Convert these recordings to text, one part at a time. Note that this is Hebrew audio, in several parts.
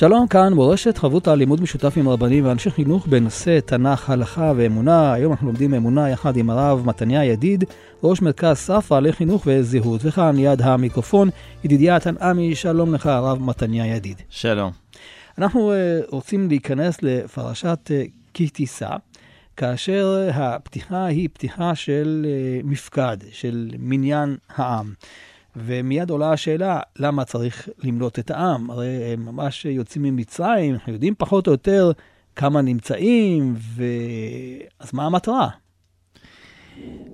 שלום, כאן מורשת חברותא לימוד משותף עם רבנים ואנשי חינוך בנושא תנ"ך, הלכה ואמונה. היום אנחנו לומדים אמונה יחד עם הרב מתניה ידיד, ראש מרכז ספרא לחינוך וזהות. וכאן ליד המיקרופון, ידידיה תנעמי, שלום לך, הרב מתניה ידיד. שלום. אנחנו uh, רוצים להיכנס לפרשת uh, כי תישא, כאשר הפתיחה היא פתיחה של uh, מפקד, של מניין העם. ומיד עולה השאלה, למה צריך למנות את העם? הרי הם ממש יוצאים ממצרים, אנחנו יודעים פחות או יותר כמה נמצאים, ו... אז מה המטרה?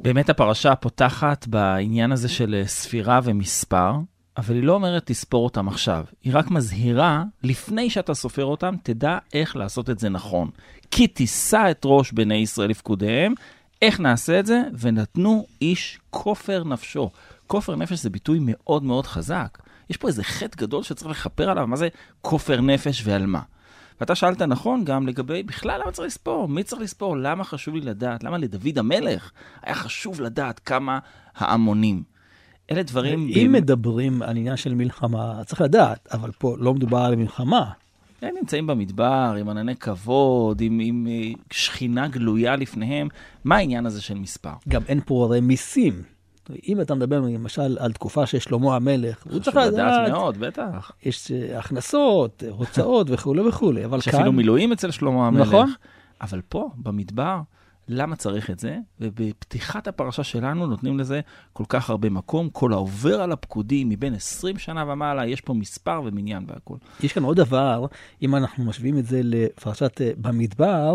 באמת הפרשה פותחת בעניין הזה של ספירה ומספר, אבל היא לא אומרת תספור אותם עכשיו. היא רק מזהירה, לפני שאתה סופר אותם, תדע איך לעשות את זה נכון. כי תישא את ראש בני ישראל לפקודיהם, איך נעשה את זה? ונתנו איש כופר נפשו. כופר נפש זה ביטוי מאוד מאוד חזק. יש פה איזה חטא גדול שצריך לכפר עליו, מה זה כופר נפש ועל מה? ואתה שאלת נכון גם לגבי, בכלל למה צריך לספור? מי צריך לספור? למה חשוב לי לדעת? למה לדוד המלך היה חשוב לדעת כמה ההמונים? אלה דברים... אם ב... מדברים על עניין של מלחמה, צריך לדעת, אבל פה לא מדובר על מלחמה. הם נמצאים במדבר עם ענני כבוד, עם, עם אה, שכינה גלויה לפניהם. מה העניין הזה של מספר? גם אין פה הרי מיסים. אם אתה מדבר למשל על תקופה של שלמה המלך, הוא צריך לדעת, מאוד, בטח. יש אה, הכנסות, הוצאות וכולי וכולי, אבל כאן... יש אפילו מילואים אצל שלמה המלך. נכון. אבל פה, במדבר, למה צריך את זה? ובפתיחת הפרשה שלנו נותנים לזה כל כך הרבה מקום. כל העובר על הפקודים מבין 20 שנה ומעלה, יש פה מספר ומניין והכול. יש כאן עוד דבר, אם אנחנו משווים את זה לפרשת אה, במדבר,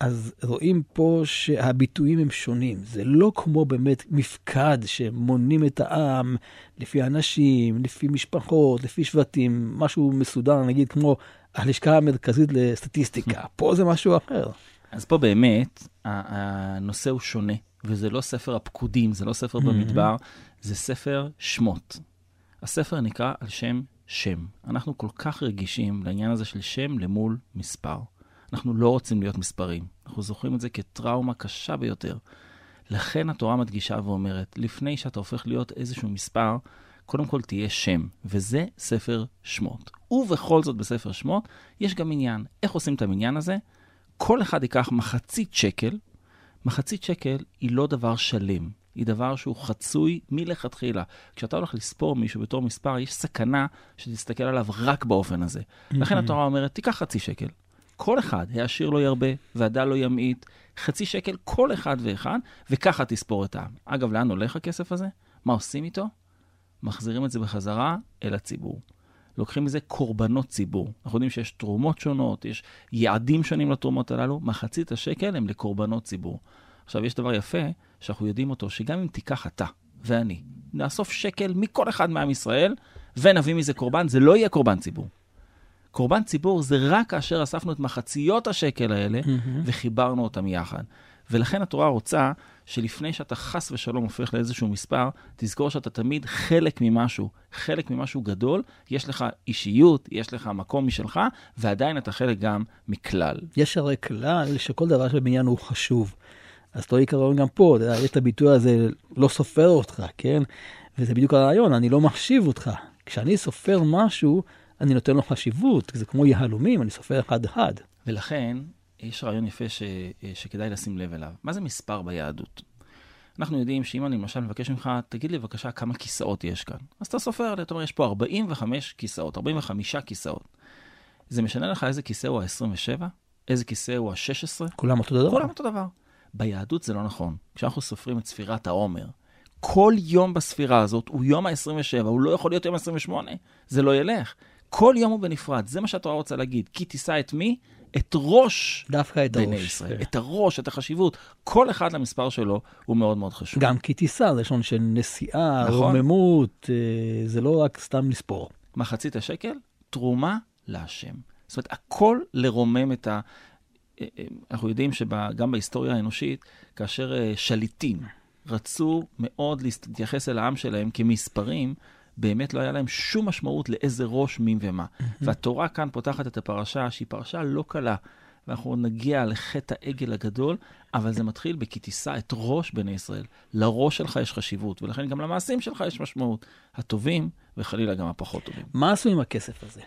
אז רואים פה שהביטויים הם שונים. זה לא כמו באמת מפקד שמונים את העם לפי אנשים, לפי משפחות, לפי שבטים, משהו מסודר, נגיד כמו הלשכה המרכזית לסטטיסטיקה. פה זה משהו אחר. אז פה באמת הנושא הוא שונה, וזה לא ספר הפקודים, זה לא ספר במדבר, זה ספר שמות. הספר נקרא על שם שם. אנחנו כל כך רגישים לעניין הזה של שם למול מספר. אנחנו לא רוצים להיות מספרים. אנחנו זוכרים את זה כטראומה קשה ביותר. לכן התורה מדגישה ואומרת, לפני שאתה הופך להיות איזשהו מספר, קודם כל תהיה שם, וזה ספר שמות. ובכל זאת בספר שמות, יש גם עניין. איך עושים את המניין הזה? כל אחד ייקח מחצית שקל. מחצית שקל היא לא דבר שלם, היא דבר שהוא חצוי מלכתחילה. כשאתה הולך לספור מישהו בתור מספר, יש סכנה שתסתכל עליו רק באופן הזה. לכן התורה אומרת, תיקח חצי שקל, כל אחד, העשיר לא ירבה והדל לא ימעיט, חצי שקל כל אחד ואחד, וככה תספור את העם. אגב, לאן הולך הכסף הזה? מה עושים איתו? מחזירים את זה בחזרה אל הציבור. לוקחים מזה קורבנות ציבור. אנחנו יודעים שיש תרומות שונות, יש יעדים שונים לתרומות הללו, מחצית השקל הם לקורבנות ציבור. עכשיו, יש דבר יפה, שאנחנו יודעים אותו, שגם אם תיקח אתה ואני, נאסוף שקל מכל אחד מעם ישראל, ונביא מזה קורבן, זה לא יהיה קורבן ציבור. קורבן ציבור זה רק כאשר אספנו את מחציות השקל האלה mm-hmm. וחיברנו אותם יחד. ולכן התורה רוצה שלפני שאתה חס ושלום הופך לאיזשהו מספר, תזכור שאתה תמיד חלק ממשהו, חלק ממשהו גדול, יש לך אישיות, יש לך מקום משלך, ועדיין אתה חלק גם מכלל. יש הרי כלל שכל דבר שבבניין הוא חשוב. אז אותו עיקרון גם פה, יש את הביטוי הזה, לא סופר אותך, כן? וזה בדיוק הרעיון, אני לא מחשיב אותך. כשאני סופר משהו, אני נותן לו חשיבות, זה כמו יהלומים, אני סופר אחד-אחד. ולכן, יש רעיון יפה ש, שכדאי לשים לב אליו. מה זה מספר ביהדות? אנחנו יודעים שאם אני למשל מבקש ממך, תגיד לי בבקשה כמה כיסאות יש כאן. אז אתה סופר, אתה אומר, יש פה 45 כיסאות, 45 כיסאות. זה משנה לך איזה כיסא הוא ה-27? איזה כיסא הוא ה-16? כולם אותו דבר. כולם אותו דבר. ביהדות זה לא נכון. כשאנחנו סופרים את ספירת העומר, כל יום בספירה הזאת הוא יום ה-27, הוא לא יכול להיות יום ה-28, זה לא ילך. כל יום הוא בנפרד, זה מה שהתורה רוצה להגיד. כי תישא את מי? את ראש דווקא את בני הראש. ישראל. כן. את הראש, את החשיבות. כל אחד למספר שלו הוא מאוד מאוד חשוב. גם כי תישא, לשון של נסיעה, נכון. רוממות, אה, זה לא רק סתם לספור. מחצית השקל, תרומה להשם. זאת אומרת, הכל לרומם את, ה, אנחנו יודעים שגם בהיסטוריה האנושית, כאשר אה, שליטים רצו מאוד להתייחס אל העם שלהם כמספרים, באמת לא היה להם שום משמעות לאיזה ראש, מי ומה. והתורה כאן פותחת את הפרשה, שהיא פרשה לא קלה. ואנחנו נגיע לחטא העגל הגדול, אבל זה מתחיל בכי תישא את ראש בני ישראל. לראש שלך יש חשיבות, ולכן גם למעשים שלך יש משמעות. הטובים, וחלילה גם הפחות טובים. מה עשו עם הכסף הזה?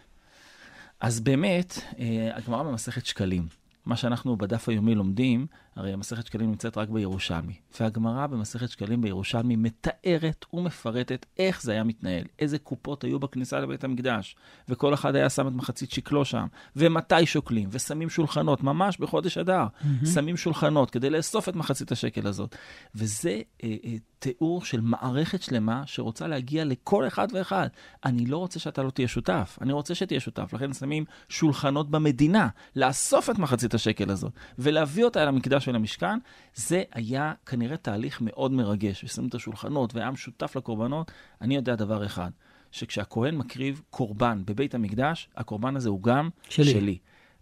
אז באמת, אה, הגמרא במסכת שקלים. מה שאנחנו בדף היומי לומדים, הרי המסכת שקלים נמצאת רק בירושלמי. והגמרא במסכת שקלים בירושלמי מתארת ומפרטת איך זה היה מתנהל, איזה קופות היו בכניסה לבית המקדש, וכל אחד היה שם את מחצית שקלו שם, ומתי שוקלים, ושמים שולחנות, ממש בחודש אדר, mm-hmm. שמים שולחנות כדי לאסוף את מחצית השקל הזאת. וזה אה, אה, תיאור של מערכת שלמה שרוצה להגיע לכל אחד ואחד. אני לא רוצה שאתה לא תהיה שותף, אני רוצה שתהיה שותף, לכן שמים שולחנות במדינה, לאסוף את מחצית השקל הזאת, ולהביא אותה אל המקדש ולמשכן, זה היה כנראה תהליך מאוד מרגש. ושמים את השולחנות והעם שותף לקורבנות. אני יודע דבר אחד, שכשהכהן מקריב קורבן בבית המקדש, הקורבן הזה הוא גם שלי. שלי.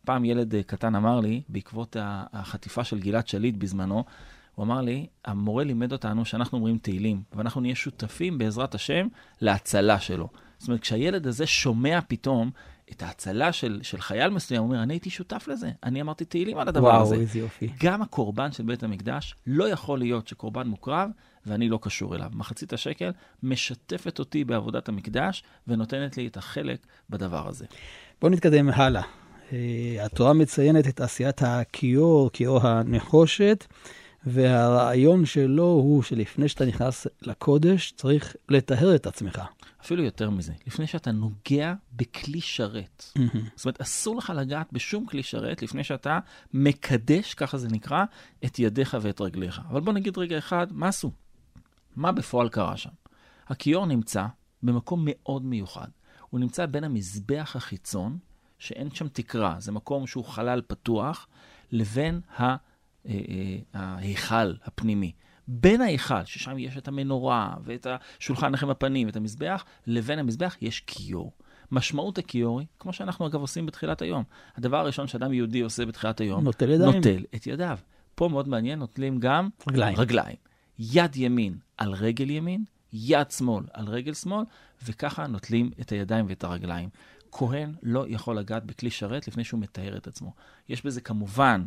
פעם ילד אה, קטן אמר לי, בעקבות החטיפה של גלעד שליט בזמנו, הוא אמר לי, המורה לימד אותנו שאנחנו אומרים תהילים, ואנחנו נהיה שותפים בעזרת השם להצלה שלו. זאת אומרת, כשהילד הזה שומע פתאום את ההצלה של, של חייל מסוים, הוא אומר, אני הייתי שותף לזה, אני אמרתי תהילים על הדבר וואו, הזה. וואו, איזה יופי. גם הקורבן של בית המקדש, לא יכול להיות שקורבן מוקרב ואני לא קשור אליו. מחצית השקל משתפת אותי בעבודת המקדש ונותנת לי את החלק בדבר הזה. בואו נתקדם הלאה. אה, התורה מציינת את עשיית הכיור, כיור הנחושת, והרעיון שלו הוא שלפני שאתה נכנס לקודש, צריך לטהר את עצמך. אפילו יותר מזה, לפני שאתה נוגע בכלי שרת. Mm-hmm. זאת אומרת, אסור לך לגעת בשום כלי שרת לפני שאתה מקדש, ככה זה נקרא, את ידיך ואת רגליך. אבל בוא נגיד רגע אחד, מה עשו? מה בפועל קרה שם? הכיור נמצא במקום מאוד מיוחד. הוא נמצא בין המזבח החיצון, שאין שם תקרה, זה מקום שהוא חלל פתוח, לבין אה, אה, ההיכל הפנימי. בין ההיכל, ששם יש את המנורה ואת השולחן לכם הפנים, את המזבח, לבין המזבח יש כיור. משמעות הכיור היא, כמו שאנחנו אגב עושים בתחילת היום. הדבר הראשון שאדם יהודי עושה בתחילת היום, נוטל ידיים. נוטל את ידיו. פה מאוד מעניין, נוטלים גם רגליים. רגליים. יד ימין על רגל ימין, יד שמאל על רגל שמאל, וככה נוטלים את הידיים ואת הרגליים. כהן לא יכול לגעת בכלי שרת לפני שהוא מטהר את עצמו. יש בזה כמובן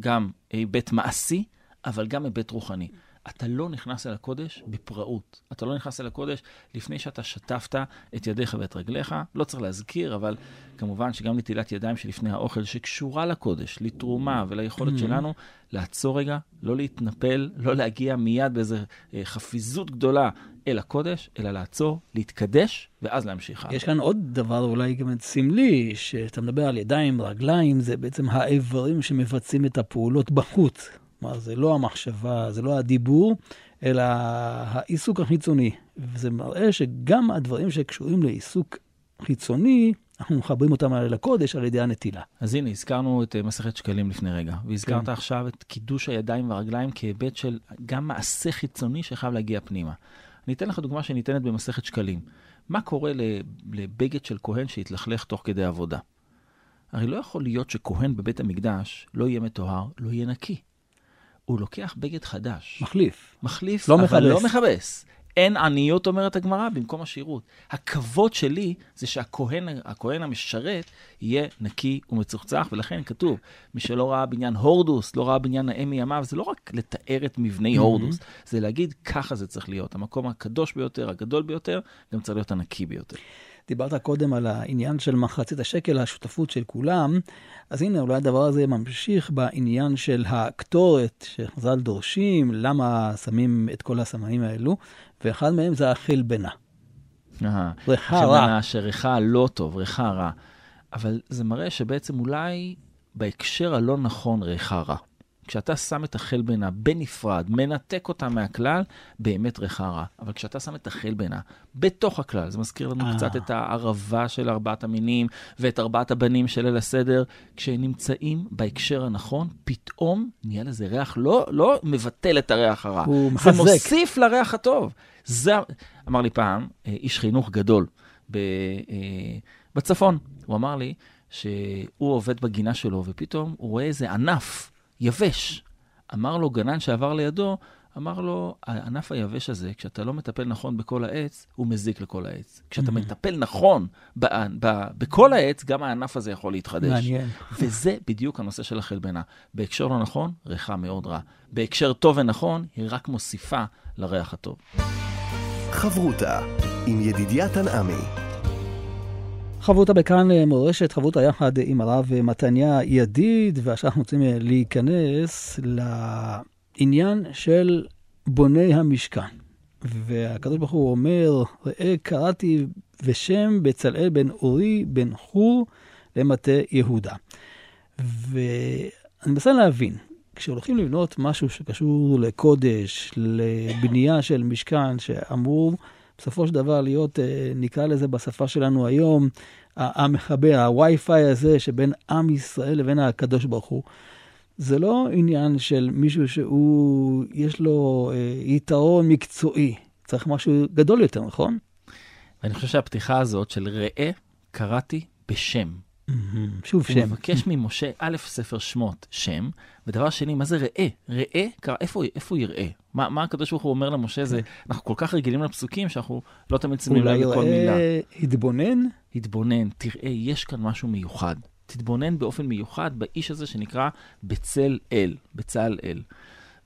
גם היבט מעשי, אבל גם היבט רוחני. אתה לא נכנס אל הקודש בפראות. אתה לא נכנס אל הקודש לפני שאתה שטפת את ידיך ואת רגליך. לא צריך להזכיר, אבל כמובן שגם נטילת ידיים שלפני האוכל, שקשורה לקודש, לתרומה וליכולת mm-hmm. שלנו לעצור רגע, לא להתנפל, לא להגיע מיד באיזו אה, חפיזות גדולה אל הקודש, אלא לעצור, להתקדש, ואז להמשיך יש כאן עוד דבר אולי גם סמלי, שאתה מדבר על ידיים, רגליים, זה בעצם האיברים שמבצעים את הפעולות בחוץ. כלומר, זה לא המחשבה, זה לא הדיבור, אלא העיסוק החיצוני. וזה מראה שגם הדברים שקשורים לעיסוק חיצוני, אנחנו מחברים אותם לקודש על ידי הנטילה. אז הנה, הזכרנו את אה, מסכת שקלים לפני רגע, והזכרת כן. עכשיו את קידוש הידיים והרגליים כהיבט של גם מעשה חיצוני שחייב להגיע פנימה. אני אתן לך דוגמה שניתנת במסכת שקלים. מה קורה לבגד של כהן שהתלכלך תוך כדי עבודה? הרי לא יכול להיות שכהן בבית המקדש לא יהיה מטוהר, לא יהיה נקי. הוא לוקח בגד חדש. מחליף. מחליף, לא אבל מכבס. לא מכבס. אין עניות, אומרת הגמרא, במקום השירות. הכבוד שלי זה שהכהן הכהן המשרת יהיה נקי ומצוחצח, ולכן כתוב, מי שלא ראה בניין הורדוס, לא ראה בניין נאה מימיו, זה לא רק לתאר את מבני הורדוס, זה להגיד, ככה זה צריך להיות. המקום הקדוש ביותר, הגדול ביותר, גם צריך להיות הנקי ביותר. דיברת קודם על העניין של מחצית השקל, השותפות של כולם, אז הנה, אולי הדבר הזה ממשיך בעניין של הקטורת שחז"ל דורשים, למה שמים את כל הסמנים האלו, ואחד מהם זה החלבנה. ריחה רע. שריחה לא טוב, ריחה רע. אבל זה מראה שבעצם אולי בהקשר הלא נכון ריחה רע. כשאתה שם את החלבנה בנפרד, מנתק אותה מהכלל, באמת ריחה רע. אבל כשאתה שם את החלבנה בתוך הכלל, זה מזכיר לנו אה. קצת את הערבה של ארבעת המינים ואת ארבעת הבנים של ליל הסדר, כשהם נמצאים בהקשר הנכון, פתאום נהיה לזה ריח לא, לא מבטל את הריח הרע. הוא זה מחזק. מוסיף לריח הטוב. זה, אמר לי פעם, אה, איש חינוך גדול ב, אה, בצפון, הוא אמר לי שהוא עובד בגינה שלו, ופתאום הוא רואה איזה ענף יבש. אמר לו גנן שעבר לידו, אמר לו, הענף היבש הזה, כשאתה לא מטפל נכון בכל העץ, הוא מזיק לכל העץ. כשאתה מטפל נכון ב- ב- בכל העץ, גם הענף הזה יכול להתחדש. מעניין. וזה בדיוק הנושא של החלבנה. בהקשר לא נכון, ריחה מאוד רע. בהקשר טוב ונכון, היא רק מוסיפה לריח הטוב. חברותה עם ידידיה תנעמי. חברותה בכאן אה, מורשת, חברותה יחד עם הרב מתניה ידיד, ועכשיו אנחנו רוצים אה, להיכנס לעניין של בוני המשכן. והקדוש ברוך הוא אומר, ראה קראתי ושם בצלאל בן אורי בן חור למטה יהודה. ואני מנסה להבין, כשהולכים לבנות משהו שקשור לקודש, לבנייה של משכן, שאמור בסופו של דבר להיות, אה, נקרא לזה בשפה שלנו היום, המחבר, הווי-פיי הזה שבין עם ישראל לבין הקדוש ברוך הוא. זה לא עניין של מישהו שהוא, יש לו אה, יתרון מקצועי. צריך משהו גדול יותר, נכון? ואני חושב שהפתיחה הזאת של ראה קראתי בשם. שוב הוא שם. מבקש ממשה, א', ספר שמות, שם, ודבר שני, מה זה ראה? ראה, איפה, איפה הוא יראה? מה, מה הקדוש ברוך הוא אומר למשה? זה, אנחנו כל כך רגילים לפסוקים שאנחנו לא תמיד שמים לב אולי לכל מילה. ראה, התבונן, התבונן, תראה, יש כאן משהו מיוחד. תתבונן באופן מיוחד באיש הזה שנקרא בצל אל, בצל אל.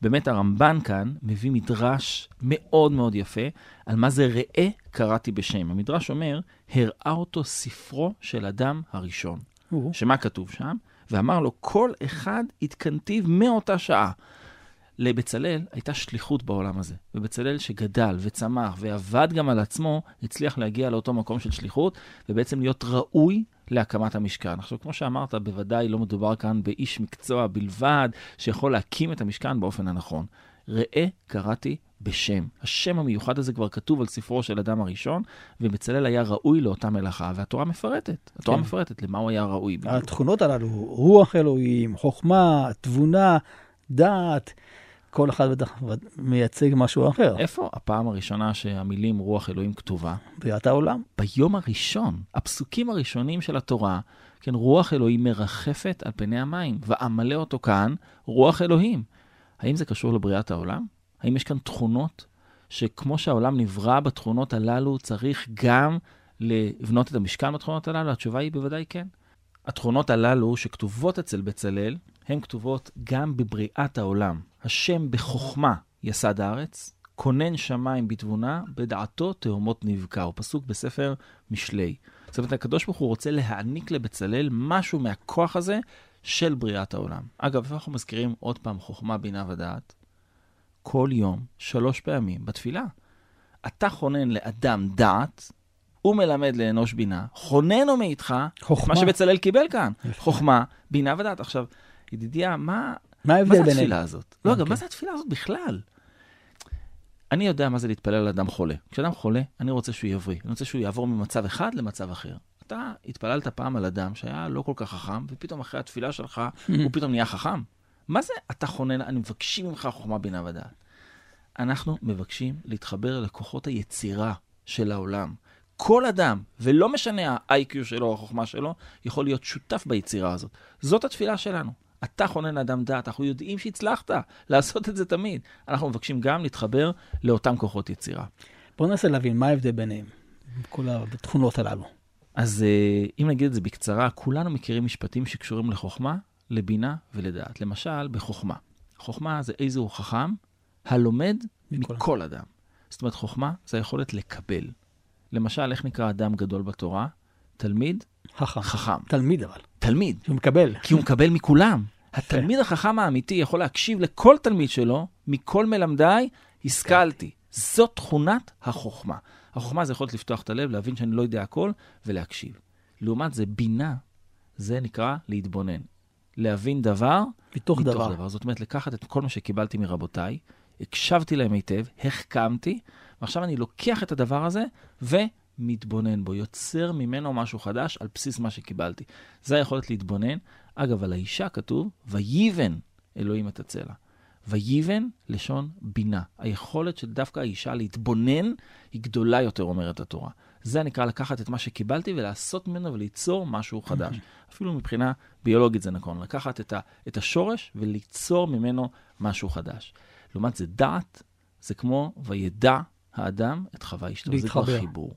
באמת הרמב"ן כאן מביא מדרש מאוד מאוד יפה על מה זה ראה קראתי בשם. המדרש אומר, הראה אותו ספרו של אדם הראשון. שמה כתוב שם? ואמר לו, כל אחד התקנתיו מאותה שעה. לבצלאל הייתה שליחות בעולם הזה, ובצלאל שגדל וצמח ועבד גם על עצמו, הצליח להגיע לאותו מקום של שליחות, ובעצם להיות ראוי להקמת המשכן. עכשיו, כמו שאמרת, בוודאי לא מדובר כאן באיש מקצוע בלבד, שיכול להקים את המשכן באופן הנכון. ראה קראתי בשם. השם המיוחד הזה כבר כתוב על ספרו של אדם הראשון, ובצלאל היה ראוי לאותה מלאכה, והתורה מפרטת. התורה כן. מפרטת למה הוא היה ראוי. בדיוק. התכונות הללו, רוח אלוהים, חוכמה, תבונה, דעת, כל אחד בטח מייצג משהו אחר, איפה הפעם הראשונה שהמילים רוח אלוהים כתובה? בריאת העולם. ביום הראשון, הפסוקים הראשונים של התורה, כן, רוח אלוהים מרחפת על פני המים, ואמלא אותו כאן, רוח אלוהים. האם זה קשור לבריאת העולם? האם יש כאן תכונות שכמו שהעולם נברא בתכונות הללו, צריך גם לבנות את המשכן בתכונות הללו? התשובה היא בוודאי כן. התכונות הללו שכתובות אצל בצלאל, הן כתובות גם בבריאת העולם. השם בחוכמה יסד הארץ, כונן שמיים בתבונה, בדעתו תהומות נבקע. הוא פסוק בספר משלי. זאת אומרת, הקדוש ברוך הוא רוצה להעניק לבצלאל משהו מהכוח הזה של בריאת העולם. אגב, איפה אנחנו מזכירים עוד פעם חוכמה, בינה ודעת? כל יום, שלוש פעמים, בתפילה. אתה חונן לאדם דעת, הוא מלמד לאנוש בינה, חונן הוא מאיתך חוכמה. מה שבצלאל קיבל כאן. יפה. חוכמה, בינה ודעת. עכשיו, ידידיה, מה, מה מה זה? התפילה הזאת? לא, אגב, אוקיי. מה זה התפילה הזאת בכלל? אני יודע מה זה להתפלל על אדם חולה. כשאדם חולה, אני רוצה שהוא יבריא. אני רוצה שהוא יעבור ממצב אחד למצב אחר. אתה התפללת פעם על אדם שהיה לא כל כך חכם, ופתאום אחרי התפילה שלך, הוא פתאום נהיה חכם. מה זה אתה חונן? אני מבקשים ממך חוכמה, בינה ודעת. אנחנו מבקשים להתחבר לכוחות היצירה של העולם. כל אדם, ולא משנה ה-IQ שלו או החוכמה שלו, יכול להיות שותף ביצירה הזאת. זאת התפילה שלנו. אתה חונן לאדם דעת, אנחנו יודעים שהצלחת לעשות את זה תמיד. אנחנו מבקשים גם להתחבר לאותם כוחות יצירה. בואו ננסה להבין מה ההבדל ביניהם, כל התכונות הללו. אז אה, אם נגיד את זה בקצרה, כולנו מכירים משפטים שקשורים לחוכמה, לבינה ולדעת. למשל, בחוכמה. חוכמה זה איזה הוא חכם הלומד מכל מכל אדם. זאת אומרת, חוכמה זה היכולת לקבל. למשל, איך נקרא אדם גדול בתורה? תלמיד חכם. חכם. תלמיד אבל, תלמיד, שהוא מקבל. כי הוא מקבל מכולם. התלמיד החכם האמיתי יכול להקשיב לכל תלמיד שלו, מכל מלמדיי השכלתי. זאת תכונת החוכמה. החוכמה זה יכולת לפתוח את הלב, להבין שאני לא יודע הכל, ולהקשיב. לעומת זה, בינה, זה נקרא להתבונן. להבין דבר מתוך מתוך דבר. דבר. זאת אומרת, לקחת את כל מה שקיבלתי מרבותיי, הקשבתי להם היטב, החכמתי, ועכשיו אני לוקח את הדבר הזה ומתבונן בו, יוצר ממנו משהו חדש על בסיס מה שקיבלתי. זה היכולת להתבונן. אגב, על האישה כתוב, ויבן אלוהים את הצלע. ויבן, לשון בינה. היכולת של דווקא האישה להתבונן היא גדולה יותר, אומרת התורה. זה נקרא לקחת את מה שקיבלתי ולעשות ממנו וליצור משהו חדש. אפילו מבחינה ביולוגית זה נכון, לקחת את, ה, את השורש וליצור ממנו משהו חדש. לעומת זה, דעת זה כמו וידע האדם את חווה אשתו. זה כבר להתחבר. חיבור.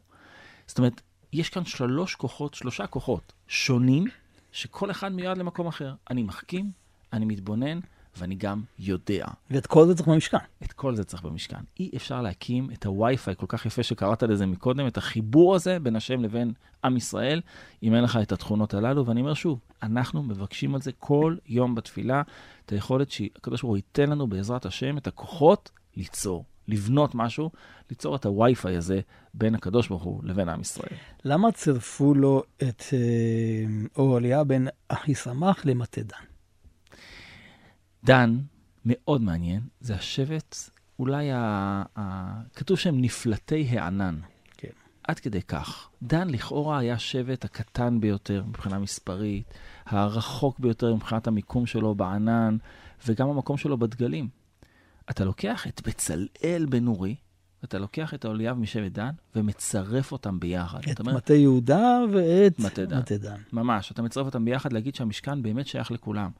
זאת אומרת, יש כאן שלוש כוחות, שלושה כוחות שונים, שכל אחד מיועד למקום אחר. אני מחכים, אני מתבונן, ואני גם יודע. ואת כל זה צריך במשכן. את כל זה צריך במשכן. אי אפשר להקים את הווי-פיי כל כך יפה שקראת לזה מקודם, את החיבור הזה בין השם לבין עם ישראל, אם אין לך את התכונות הללו. ואני אומר שוב, אנחנו מבקשים על זה כל יום בתפילה, את היכולת שהקדוש ברוך הוא ייתן לנו בעזרת השם את הכוחות ליצור, לבנות משהו, ליצור את הווי-פיי הזה בין הקדוש ברוך הוא לבין עם ישראל. למה צירפו לו את אה, אוהליה בן אחיסמך למטה דן? דן, מאוד מעניין, זה השבט, אולי, ה... ה... כתוב שהם נפלטי הענן. כן. עד כדי כך. דן לכאורה היה השבט הקטן ביותר מבחינה מספרית, הרחוק ביותר מבחינת המיקום שלו בענן, וגם המקום שלו בדגלים. אתה לוקח את בצלאל בן אורי, ואתה לוקח את האוליאב משבט דן, ומצרף אותם ביחד. את אתה אומר, מטה יהודה ואת מטה דן. מטה דן. ממש, אתה מצרף אותם ביחד להגיד שהמשכן באמת שייך לכולם.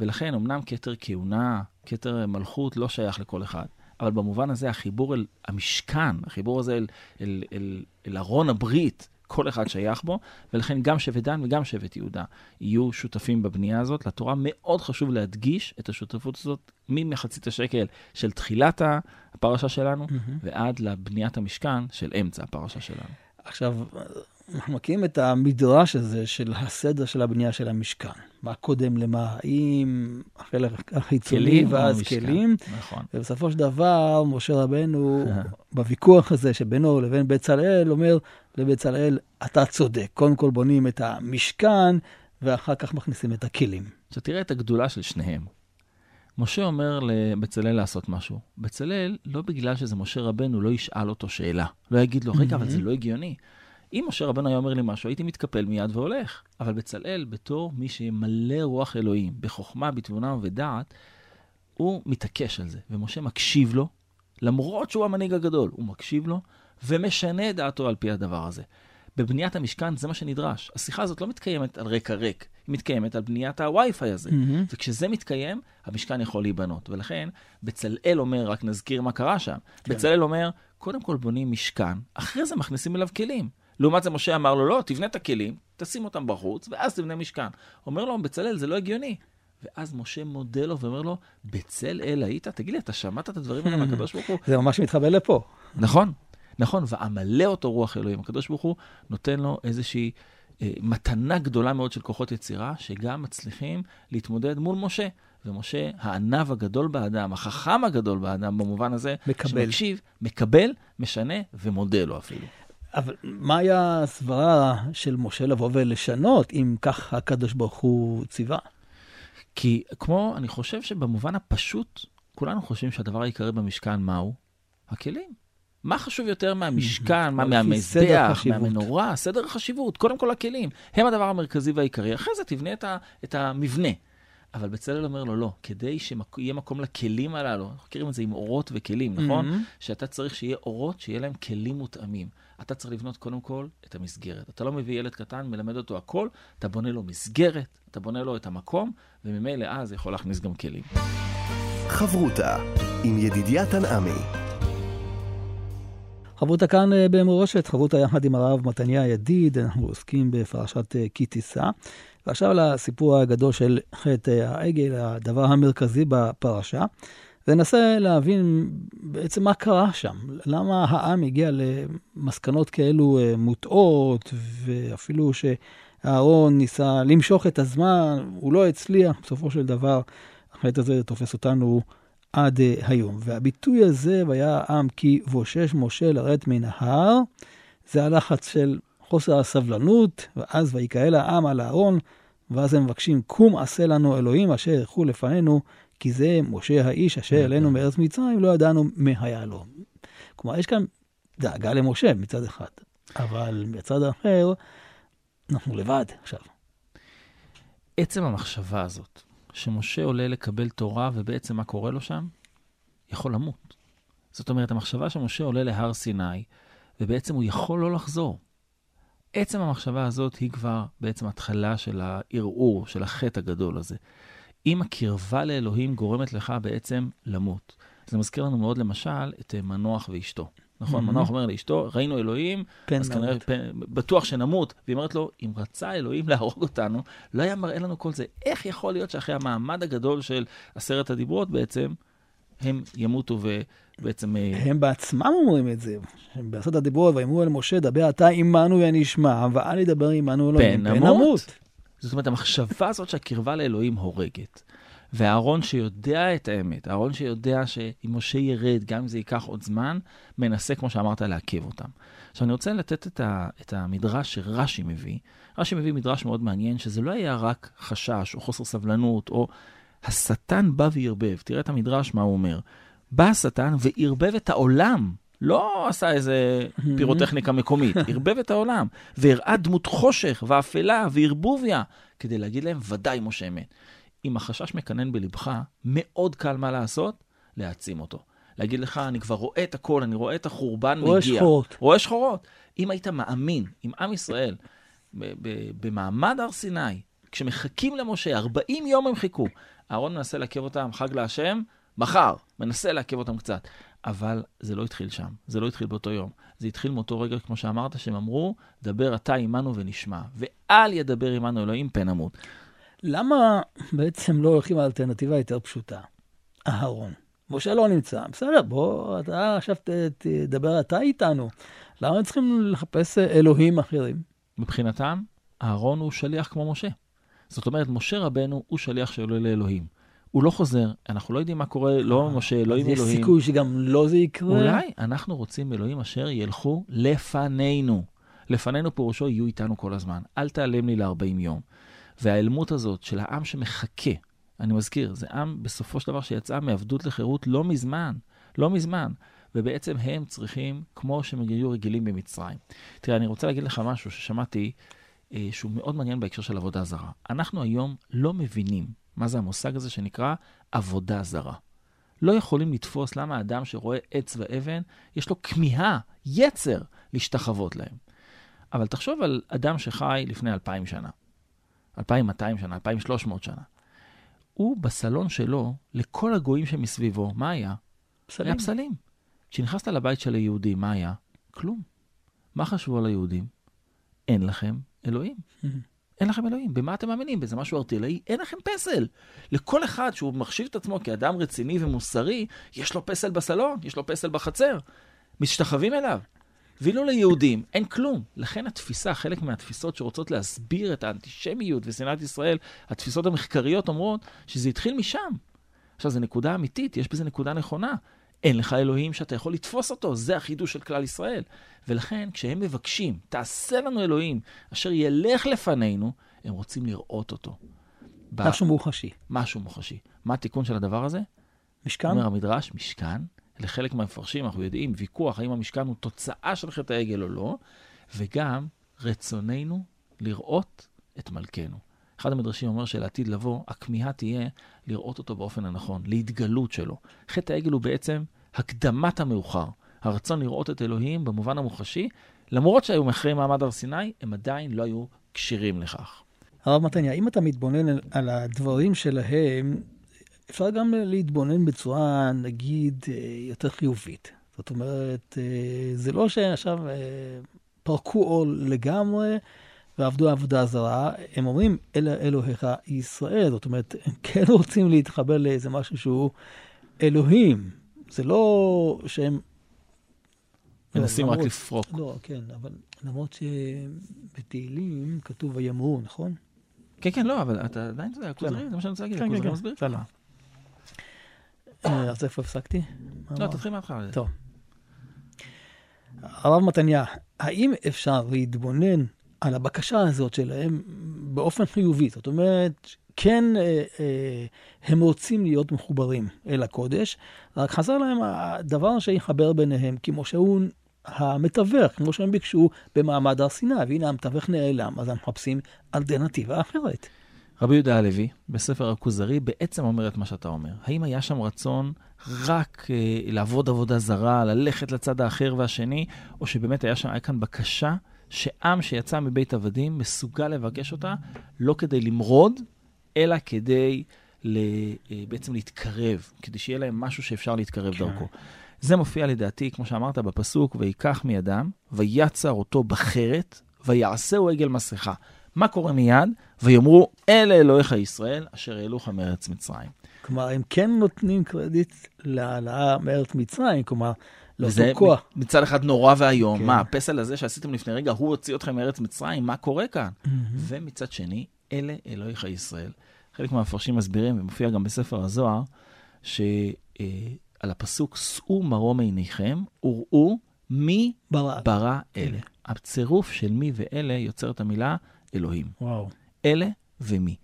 ולכן, אמנם כתר כהונה, כתר מלכות, לא שייך לכל אחד. אבל במובן הזה, החיבור אל המשכן, החיבור הזה אל, אל, אל, אל ארון הברית, כל אחד שייך בו, ולכן גם שבט דן וגם שבט יהודה יהיו שותפים בבנייה הזאת. לתורה מאוד חשוב להדגיש את השותפות הזאת ממחצית השקל של תחילת הפרשה שלנו, ועד לבניית המשכן של אמצע הפרשה שלנו. עכשיו, אנחנו מכירים את המדרש הזה של הסדר של הבנייה של המשכן. מה קודם למה? האם החלק החיצוני ואז? כלים? נכון. ובסופו של דבר, משה רבנו, בוויכוח הזה שבינו לבין בצלאל, אומר לבצלאל, אתה צודק. קודם כל בונים את המשכן, ואחר כך מכניסים את הכלים. עכשיו תראה את הגדולה של שניהם. משה אומר לבצלאל לעשות משהו. בצלאל, לא בגלל שזה משה רבנו, לא ישאל אותו שאלה. לא יגיד לו, רגע, אבל זה לא הגיוני. אם משה רבנו היה אומר לי משהו, הייתי מתקפל מיד והולך. אבל בצלאל, בתור מי שמלא רוח אלוהים, בחוכמה, בתבונה ובדעת, הוא מתעקש על זה. ומשה מקשיב לו, למרות שהוא המנהיג הגדול, הוא מקשיב לו ומשנה את דעתו על פי הדבר הזה. בבניית המשכן זה מה שנדרש. השיחה הזאת לא מתקיימת על רקע ריק, היא מתקיימת על בניית הווי-פיי הזה. מהמם. וכשזה מתקיים, המשכן יכול להיבנות. ולכן, בצלאל אומר, רק נזכיר מה קרה שם, בצלאל אומר, קודם כל בונים משכן, אחרי זה מכניסים אליו כלים. לעומת זה, משה אמר לו, לא, תבנה את הכלים, תשים אותם בחוץ, ואז תבנה משכן. אומר לו, בצלאל, זה לא הגיוני. ואז משה מודה לו ואומר לו, בצלאל היית? תגיד לי, אתה שמעת את הדברים האלה מהקדוש ברוך הוא? זה ממש מתחבר לפה. נכון, נכון, ועמלא אותו רוח אלוהים. הקדוש ברוך הוא נותן לו איזושהי אה, מתנה גדולה מאוד של כוחות יצירה, שגם מצליחים להתמודד מול משה. ומשה, הענב הגדול באדם, החכם הגדול באדם, במובן הזה, מקבל. שמקשיב, מקבל, משנה ומודה לו אפילו. אבל מה היה הסברה של משה לבוא ולשנות, אם כך הקדוש ברוך הוא ציווה? כי כמו, אני חושב שבמובן הפשוט, כולנו חושבים שהדבר העיקרי במשכן מהו? הכלים. מה חשוב יותר מהמשכן, מה לפי סדר מהמזבח. מהמנורה? סדר החשיבות. קודם כל הכלים. הם הדבר המרכזי והעיקרי. אחרי זה תבנה את, ה, את המבנה. אבל בצלאל אומר לו, לא, כדי שיהיה מקום לכלים הללו, אנחנו מכירים את זה עם אורות וכלים, נכון? מהמם. שאתה צריך שיהיה אורות, שיהיה להם כלים מותאמים. אתה צריך לבנות קודם כל את המסגרת. אתה לא מביא ילד קטן, מלמד אותו הכל, אתה בונה לו מסגרת, אתה בונה לו את המקום, וממילא אז יכול להכניס גם כלים. חברותה עם ידידיה תנעמי. חברותה כאן אה, במורשת, חברותה יחד עם הרב מתניה ידיד, אנחנו עוסקים בפרשת אה, כי תישא. ועכשיו לסיפור הגדול של חטא העגל, הדבר המרכזי בפרשה. וננסה להבין בעצם מה קרה שם, למה העם הגיע למסקנות כאלו אה, מוטעות, ואפילו שאהרון ניסה למשוך את הזמן, הוא לא הצליח, בסופו של דבר החטא הזה תופס אותנו עד אה, היום. והביטוי הזה, והיה העם כי בושש משה לרדת מן ההר, זה הלחץ של חוסר הסבלנות, ואז ויקהל העם על אהרון, ואז הם מבקשים, קום עשה לנו אלוהים אשר ילכו לפנינו, כי זה משה האיש אשר אלינו מארץ מצרים, לא ידענו מה היה לו. כלומר, יש כאן דאגה למשה מצד אחד, אבל מצד אחר, אנחנו לבד עכשיו. עצם המחשבה הזאת, שמשה עולה לקבל תורה, ובעצם מה קורה לו שם? יכול למות. זאת אומרת, המחשבה שמשה עולה להר סיני, ובעצם הוא יכול לא לחזור. עצם המחשבה הזאת היא כבר בעצם התחלה של הערעור, של החטא הגדול הזה. אם הקרבה לאלוהים גורמת לך בעצם למות. זה מזכיר לנו מאוד למשל את אה, מנוח ואשתו. נכון? Mhm. מנוח אומר לאשתו, ראינו אלוהים, פן אז כנראה. פן, בטוח שנמות. והיא אומרת לו, אם רצה אלוהים להרוג אותנו, לא היה מראה לנו כל זה. איך יכול להיות שאחרי המעמד הגדול של עשרת הדיברות בעצם, הם ימותו ובעצם... אה, הם בעצמם אומרים את זה. הם בעשרת הדיברות, ויאמרו אל משה, דבר אתה עמנו ונשמע, ואל ידבר עמנו אלוהים, פן נמות. זאת אומרת, המחשבה הזאת שהקרבה לאלוהים הורגת. ואהרון שיודע את האמת, אהרון שיודע שאם משה ירד, גם אם זה ייקח עוד זמן, מנסה, כמו שאמרת, לעכב אותם. עכשיו, אני רוצה לתת את, ה, את המדרש שרש"י מביא. רש"י מביא מדרש מאוד מעניין, שזה לא היה רק חשש או חוסר סבלנות, או השטן בא וערבב. תראה את המדרש, מה הוא אומר. בא השטן וערבב את העולם. לא עשה איזה פירוטכניקה מקומית, ערבב את העולם, והראה דמות חושך ואפלה וערבוביה, כדי להגיד להם, ודאי משה אמת. אם החשש מקנן בלבך, מאוד קל מה לעשות? להעצים אותו. להגיד לך, אני כבר רואה את הכל, אני רואה את החורבן רואה מגיע. שחורות. רואה שחורות. אם היית מאמין, אם עם ישראל, במעמד הר סיני, כשמחכים למשה, 40 יום הם חיכו, אהרון מנסה לעכב אותם, חג להשם, מחר, מנסה לעכב אותם קצת. אבל זה לא התחיל שם, זה לא התחיל באותו יום. זה התחיל מאותו רגע, כמו שאמרת, שהם אמרו, דבר אתה עמנו ונשמע, ואל ידבר עמנו אלוהים פן נמות. למה בעצם לא הולכים על אלטרנטיבה יותר פשוטה? אהרון. משה לא נמצא, בסדר, בוא, אתה עכשיו ת- תדבר אתה איתנו. למה הם צריכים לחפש אלוהים אחרים? מבחינתם, אהרון הוא שליח כמו משה. זאת אומרת, משה רבנו הוא שליח שלו לאלוהים. הוא לא חוזר, אנחנו לא יודעים מה קורה, לא עם משה, לא עם יש אלוהים. סיכוי שגם לא זה יקרה? אולי אנחנו רוצים אלוהים אשר ילכו לפנינו. לפנינו פירושו יהיו איתנו כל הזמן. אל תיעלם לי ל-40 יום. וההיעלמות הזאת של העם שמחכה, אני מזכיר, זה עם בסופו של דבר שיצא מעבדות לחירות לא מזמן, לא מזמן. ובעצם הם צריכים, כמו שהם היו רגילים במצרים. תראה, אני רוצה להגיד לך משהו ששמעתי, אה, שהוא מאוד מעניין בהקשר של עבודה זרה. אנחנו היום לא מבינים מה זה המושג הזה שנקרא עבודה זרה. לא יכולים לתפוס למה אדם שרואה עץ ואבן, יש לו כמיהה, יצר, להשתחוות להם. אבל תחשוב על אדם שחי לפני אלפיים שנה, 2,200 שנה, 2,300 שנה. הוא בסלון שלו, לכל הגויים שמסביבו, מה היה? פסלים. היה פסלים. כשנכנסת לבית של היהודים, מה היה? כלום. מה חשבו על היהודים? אין לכם אלוהים. אין לכם אלוהים. במה אתם מאמינים? באיזה משהו ארטילאי? אין לכם פסל. לכל אחד שהוא מחשיב את עצמו כאדם רציני ומוסרי, יש לו פסל בסלון, יש לו פסל בחצר. משתחווים אליו. ואילו ליהודים אין כלום. לכן התפיסה, חלק מהתפיסות שרוצות להסביר את האנטישמיות ושנאת ישראל, התפיסות המחקריות אומרות שזה התחיל משם. עכשיו, זו נקודה אמיתית, יש בזה נקודה נכונה. אין לך אלוהים שאתה יכול לתפוס אותו, זה החידוש של כלל ישראל. ולכן, כשהם מבקשים, תעשה לנו אלוהים אשר ילך לפנינו, הם רוצים לראות אותו. ב- משהו מוחשי. משהו מוחשי. מה התיקון של הדבר הזה? משכן? אומר המדרש, משכן. לחלק מהמפרשים, אנחנו יודעים, ויכוח האם המשכן הוא תוצאה של חטא העגל או לא, וגם רצוננו לראות את מלכנו. אחד המדרשים אומר שלעתיד לבוא, הכמיהה תהיה לראות אותו באופן הנכון, להתגלות שלו. חטא העגל הוא בעצם הקדמת המאוחר. הרצון לראות את אלוהים במובן המוחשי, למרות שהיו אחרי מעמד הר סיני, הם עדיין לא היו כשירים לכך. הרב מתניה, אם אתה מתבונן על- הדברים שלהם, אפשר גם להתבונן בצורה, נגיד, אה, יותר חיובית. זאת אומרת, אה, זה לא שעכשיו אה, פרקו עול לגמרי ועבדו עבודה זרה, הם אומרים, אלה אלוהיך ישראל. זאת אומרת, הם כן רוצים להתחבר לאיזה משהו שהוא אלוהים. זה לא שהם... מנסים לא, רק למרות- לפרוק. לא, כן, אבל למרות שבתהילים כתוב ויאמרו, נכון? כן, כן, לא, אבל אתה עדיין, יודע, הכוזרי, זה מה שאני רוצה להגיד, הכוזרי מסביר. בסדר. אה, אז איפה הפסקתי? לא? תתחיל מההתחלה. טוב. הרב מתניה, האם אפשר להתבונן על הבקשה הזאת שלהם באופן חיובי? זאת אומרת, כן, אה, אה, הם רוצים להיות מחוברים אל הקודש, רק חסר להם הדבר שיחבר ביניהם, כמו שהוא המתווך, כמו שהם ביקשו במעמד הר סיני, והנה המתווך נעלם, אז הם מחפשים אלטרנטיבה אחרת. רבי יהודה הלוי, בספר הכוזרי, בעצם אומר את מה שאתה אומר. האם היה שם רצון רק אה, לעבוד עבודה זרה, ללכת לצד האחר והשני, או שבאמת היה שם, היה כאן בקשה שעם שיצא מבית עבדים מסוגל לבקש אותה, לא כדי למרוד, אלא כדי ל, אה, בעצם להתקרב, כדי שיהיה להם משהו שאפשר להתקרב כן. דרכו. זה מופיע לדעתי, כמו שאמרת בפסוק, ויקח מידם, ויצר אותו בחרת, ויעשהו עגל מסכה. מה קורה מיד? ויאמרו, אלה אלוהיך ישראל, אשר העלוך מארץ מצרים. כלומר, הם כן נותנים קרדיט להעלאה מארץ מצרים, כלומר, וזה לאותו כוח. מצד אחד נורא ואיום. כן. מה, הפסל הזה שעשיתם לפני רגע, הוא הוציא אתכם מארץ מצרים? מה קורה כאן? מהמם. ומצד שני, אלה אלוהיך ישראל. חלק מהמפרשים מסבירים, ומופיע גם בספר הזוהר, שעל הפסוק, שאו מרום עיניכם וראו מי ברא. ברא אלה. הצירוף של מי ואלה יוצר את המילה אלוהים. וואו. אלה ומי.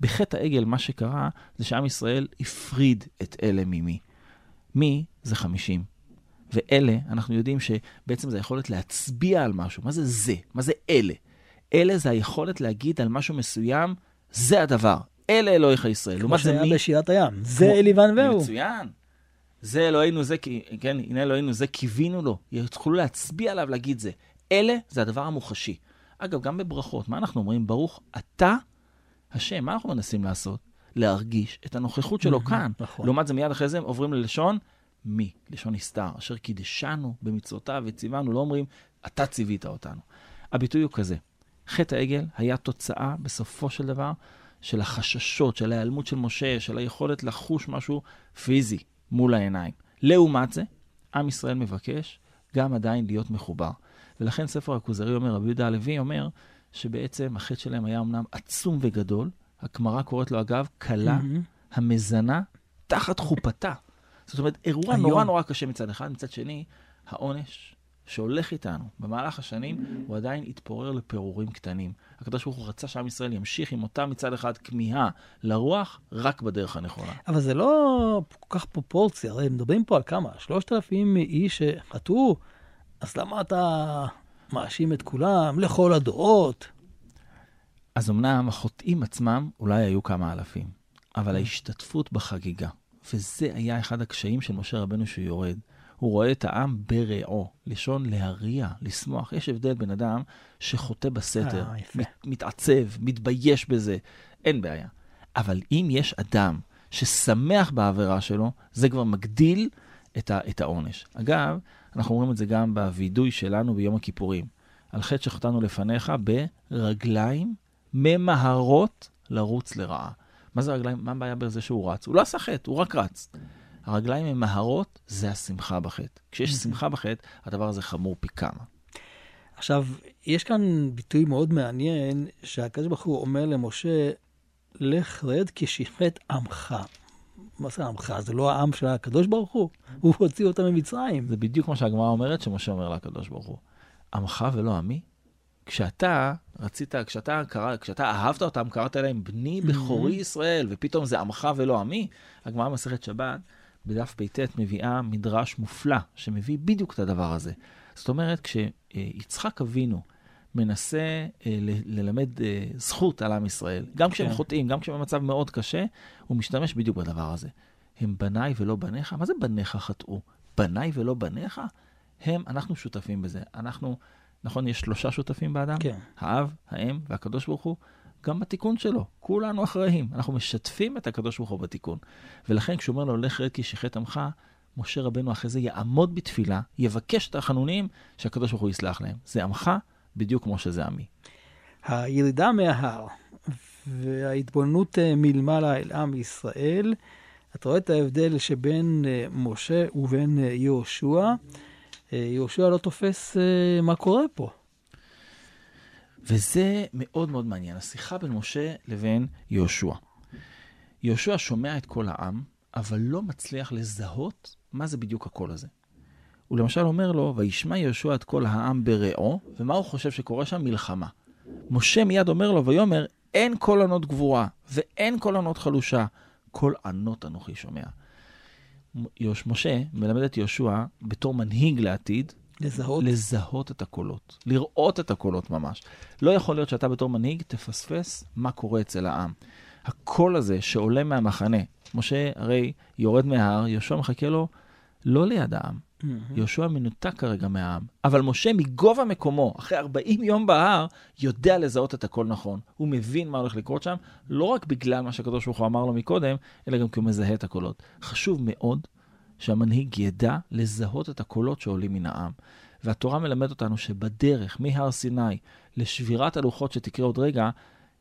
בחטא העגל, מה שקרה זה שעם ישראל הפריד את אלה ממי. מי זה 50. ואלה, אנחנו יודעים שבעצם זה היכולת להצביע על משהו. מה זה זה? מה זה אלה? אלה זה היכולת להגיד על משהו מסוים, זה הדבר. אלה אלוהיך ישראל. כמו שהיה מי? בשירת הים. זה כמו- אליבן והוא. מצוין. זה אלוהינו זה, כן, הנה אלוהינו זה, קיווינו לו. יוכלו להצביע עליו, להגיד זה. אלה זה הדבר המוחשי. אגב, גם בברכות, מה אנחנו אומרים? ברוך אתה, השם. מה אנחנו מנסים לעשות? להרגיש את הנוכחות שלו כאן. נכון. לעומת זה, מיד אחרי זה עוברים ללשון מי, לשון נסתר, אשר קידשנו במצוותיו וציוונו, לא אומרים, אתה ציווית אותנו. הביטוי הוא כזה, חטא העגל היה תוצאה, בסופו של דבר, של החששות, של ההיעלמות של משה, של היכולת לחוש משהו פיזי מול העיניים. לעומת זה, עם ישראל מבקש גם עדיין להיות מחובר. ולכן ספר הכוזרי אומר, רבי יהודה הלוי אומר, שבעצם החטא שלהם היה אמנם עצום וגדול, הגמרא קוראת לו אגב, כלה מהמם. המזנה תחת חופתה. זאת אומרת, אירוע היום. נורא נורא קשה מצד אחד, מצד שני, העונש שהולך איתנו במהלך השנים, הוא עדיין התפורר לפירורים קטנים. הקדוש ברוך הוא רצה שעם ישראל ימשיך עם אותה מצד אחד כמיהה לרוח, רק בדרך הנכונה. אבל זה לא כל כך פרופורציה, הרי מדברים פה על כמה? שלושת אלפים איש שחטאו, אז למה אתה מאשים את כולם לכל הדורות? אז אמנם החוטאים עצמם אולי היו כמה אלפים, אבל ההשתתפות בחגיגה, וזה היה אחד הקשיים של משה רבנו שהוא יורד. הוא רואה את העם ברעו, לשון להריע, לשמוח. יש הבדל בין אדם שחוטא בסתר, אה. מת, מתעצב, מתבייש בזה, אין בעיה. אבל אם יש אדם ששמח בעבירה שלו, זה כבר מגדיל את, ה, את העונש. אגב, אנחנו אומרים את זה גם בווידוי שלנו ביום הכיפורים. על חטא שחטאנו לפניך ברגליים ממהרות לרוץ לרעה. מה זה רגליים? מה הבעיה בזה שהוא רץ? הוא לא עשה חטא, הוא רק רץ. הרגליים ממהרות, זה השמחה בחטא. כשיש שמחה בחטא, הדבר הזה חמור פי כמה. עכשיו, יש כאן ביטוי מאוד מעניין, שהקדוש ברוך הוא אומר למשה, לך רד כי שיחת עמך. מה זה עמך? זה לא העם של הקדוש ברוך הוא? הוא הוציא אותם ממצרים. זה בדיוק מה שהגמרא אומרת, שמשה אומר לקדוש ברוך הוא. עמך ולא עמי? כשאתה רצית, כשאתה, קרא, כשאתה אהבת אותם, קראת להם בני בכורי ישראל, ופתאום זה עמך ולא עמי, הגמרא במסכת שבת, בדף פט מביאה מדרש מופלא, שמביא בדיוק את הדבר הזה. זאת אומרת, כשיצחק אבינו מנסה אה, ל- ללמד אה, זכות על עם ישראל, גם כשהם כן. חוטאים, גם כשהם במצב מאוד קשה, הוא משתמש בדיוק בדבר הזה. הם בניי ולא בניך? מה זה בניך חטאו? בניי ולא בניך? הם, אנחנו שותפים בזה. אנחנו, נכון, יש שלושה שותפים באדם? כן. האב, האם והקדוש ברוך הוא, גם בתיקון שלו. כולנו אחראים. אנחנו משתפים את הקדוש ברוך הוא בתיקון. ולכן כשהוא אומר לו, לך רד כי שיחת עמך, משה רבנו אחרי זה יעמוד בתפילה, יבקש את החנונים, שהקדוש ברוך הוא יסלח להם. זה עמך בדיוק כמו שזה עמי. הירידה מההר וההתבוננות אה, מלמעלה אל עם ישראל, אתה רואה את ההבדל שבין אה, משה ובין אה, יהושע. יהושע לא תופס אה, מה קורה פה. וזה מאוד מאוד מעניין, השיחה בין משה לבין יהושע. יהושע שומע את כל העם, אבל לא מצליח לזהות מה זה בדיוק הקול הזה. הוא למשל אומר לו, וישמע יהושע את כל העם ברעו, ומה הוא חושב שקורה שם? מלחמה. משה מיד אומר לו, ויאמר, אין קול ענות גבורה, ואין קול ענות חלושה, קול ענות אנכי שומע. יוש- משה מלמד את יהושע בתור מנהיג לעתיד, לזהות. לזהות את הקולות, לראות את הקולות ממש. לא יכול להיות שאתה בתור מנהיג תפספס מה קורה אצל העם. הקול הזה שעולה מהמחנה, משה הרי יורד מההר, יהושע מחכה לו לא ליד העם. יהושע מנותק כרגע מהעם, אבל משה מגובה מקומו, אחרי 40 יום בהר, יודע לזהות את הכל נכון. הוא מבין מה הולך לקרות שם, לא רק בגלל מה שהקדוש ברוך הוא אמר לו מקודם, אלא גם כי הוא מזהה את הקולות. חשוב מאוד שהמנהיג ידע לזהות את הקולות שעולים מן העם. והתורה מלמד אותנו שבדרך מהר סיני לשבירת הלוחות שתקרה עוד רגע,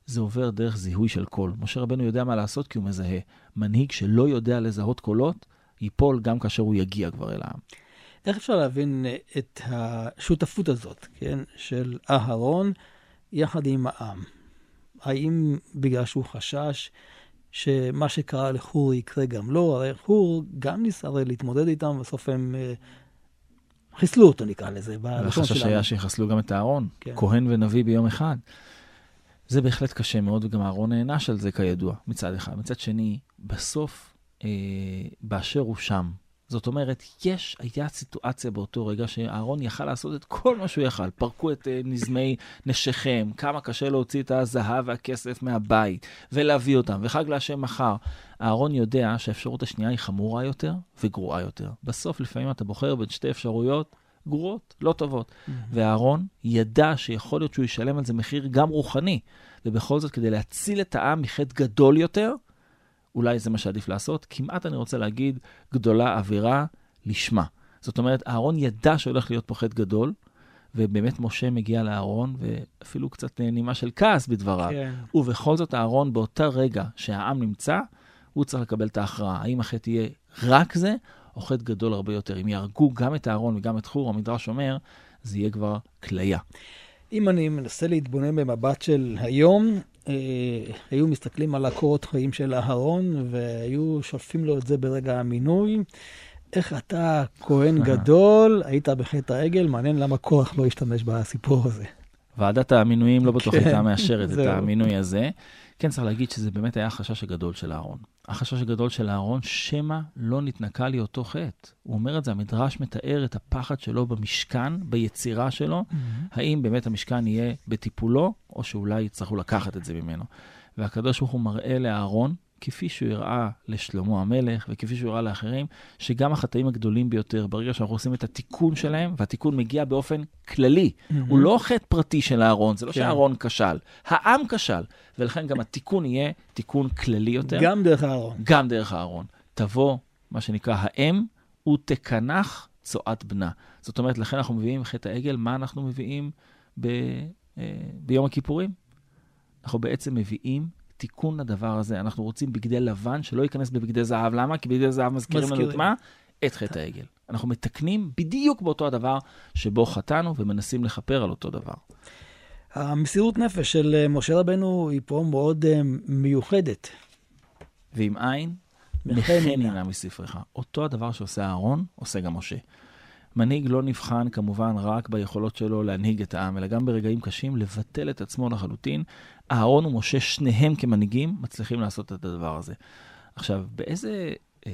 זה עובר דרך זיהוי של קול. משה רבנו יודע מה לעשות כי הוא מזהה. מנהיג שלא יודע לזהות קולות, ייפול גם כאשר הוא יגיע כבר אל העם. איך אפשר להבין אה, את השותפות הזאת, כן, של אהרון יחד עם העם? האם בגלל שהוא חשש שמה שקרה לחור יקרה גם לו? הרי חור גם ניסה להתמודד איתם, בסוף הם אה, חיסלו אותו, נקרא לזה, בלשון שלנו. החשש היה שיחסלו גם את אהרון, כן. כהן ונביא ביום אחד. זה בהחלט קשה מאוד, וגם אהרון נענש על זה כידוע, מצד אחד. מצד שני, בסוף, אה, באשר הוא שם, זאת אומרת, יש, הייתה סיטואציה באותו רגע שאהרון יכל לעשות את כל מה שהוא יכל. פרקו את uh, נזמי נשיכם, כמה קשה להוציא את הזהב והכסף מהבית, ולהביא אותם, וחג להשם מחר. אהרון יודע שהאפשרות השנייה היא חמורה יותר וגרועה יותר. בסוף, לפעמים אתה בוחר בין שתי אפשרויות גרועות, לא טובות. Mm-hmm. ואהרון ידע שיכול להיות שהוא ישלם על זה מחיר גם רוחני, ובכל זאת, כדי להציל את העם מחטא גדול יותר, אולי זה מה שעדיף לעשות. כמעט אני רוצה להגיד, גדולה עבירה לשמה. זאת אומרת, אהרון ידע שהולך להיות פה חטא גדול, ובאמת משה מגיע לאהרון, ואפילו קצת נימה של כעס בדבריו. כן. ובכל זאת, אהרון, באותה רגע שהעם נמצא, הוא צריך לקבל את ההכרעה. האם החטא יהיה רק זה, או חטא גדול הרבה יותר. אם יהרגו גם את אהרון וגם את חור, המדרש אומר, זה יהיה כבר כליה. אם אני מנסה להתבונן במבט של היום, אה, היו מסתכלים על הקורות חיים של אהרון והיו שולפים לו את זה ברגע המינוי. איך אתה, כהן גדול, היית בחטא העגל, מעניין למה כוח לא השתמש בסיפור הזה. ועדת המינויים לא בטוח הייתה כן, מאשרת את המינוי הזה. כן, צריך להגיד שזה באמת היה החשש הגדול של אהרון. החשש הגדול של אהרון, שמא לא נתנקה לי אותו חטא. הוא אומר את זה, המדרש מתאר את הפחד שלו במשכן, ביצירה שלו, mm-hmm. האם באמת המשכן יהיה בטיפולו, או שאולי יצטרכו לקחת את זה ממנו. והקדוש ברוך הוא מראה לאהרון כפי שהוא הראה לשלמה המלך, וכפי שהוא הראה לאחרים, שגם החטאים הגדולים ביותר, ברגע שאנחנו עושים את התיקון שלהם, והתיקון מגיע באופן כללי, mm-hmm. הוא לא חטא פרטי של אהרון, זה לא כן. שאהרון כשל, העם כשל, ולכן גם התיקון יהיה תיקון כללי יותר. גם דרך אהרון. גם דרך אהרון. תבוא, מה שנקרא, האם, ותקנח צואת בנה. זאת אומרת, לכן אנחנו מביאים חטא העגל, מה אנחנו מביאים ב, אה, ביום הכיפורים? אנחנו בעצם מביאים תיקון לדבר הזה. אנחנו רוצים בגדי לבן שלא ייכנס בבגדי זהב. למה? כי בגדי זהב מזכירים לנו את מה? את חטא העגל. אנחנו מתקנים בדיוק באותו הדבר שבו חטאנו ומנסים לכפר על אותו דבר. המסירות נפש של אה, משה רבנו היא פה מאוד uh, מיוחדת. ועם עין, מחנינה מספרך. אותו הדבר שעושה אהרון, עושה גם משה. מנהיג לא נבחן כמובן רק ביכולות שלו להנהיג את העם, אלא גם ברגעים קשים לבטל את עצמו לחלוטין. אהרון ומשה, שניהם כמנהיגים, מצליחים לעשות את הדבר הזה. עכשיו, באיזה, אה,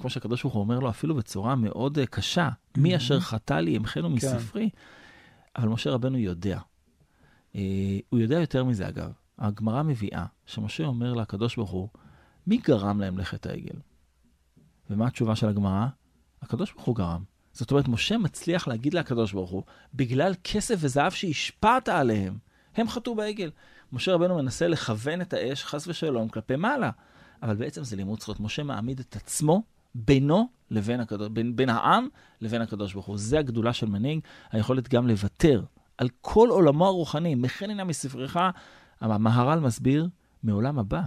כמו שהקדוש ברוך הוא אומר לו, אפילו בצורה מאוד אה, קשה, מי אשר חטא לי ימחנו כן. מספרי, אבל משה רבנו יודע. אה, הוא יודע יותר מזה, אגב. הגמרא מביאה שמשה אומר לקדוש ברוך הוא, מי גרם להם לחטא העגל? ומה התשובה של הגמרא? הקדוש ברוך הוא גרם. זאת אומרת, משה מצליח להגיד לקדוש ברוך הוא, בגלל כסף וזהב שהשפעת עליהם, הם חטאו בעגל. משה רבנו מנסה לכוון את האש, חס ושלום, כלפי מעלה. אבל בעצם זה לימוד זכות. משה מעמיד את עצמו בינו לבין הקדוש, בין, בין העם לבין הקדוש ברוך הוא. זה הגדולה של מנהיג, היכולת גם לוותר על כל עולמו הרוחני. מכן הנה מספרך, המהר"ל מסביר, מעולם הבא.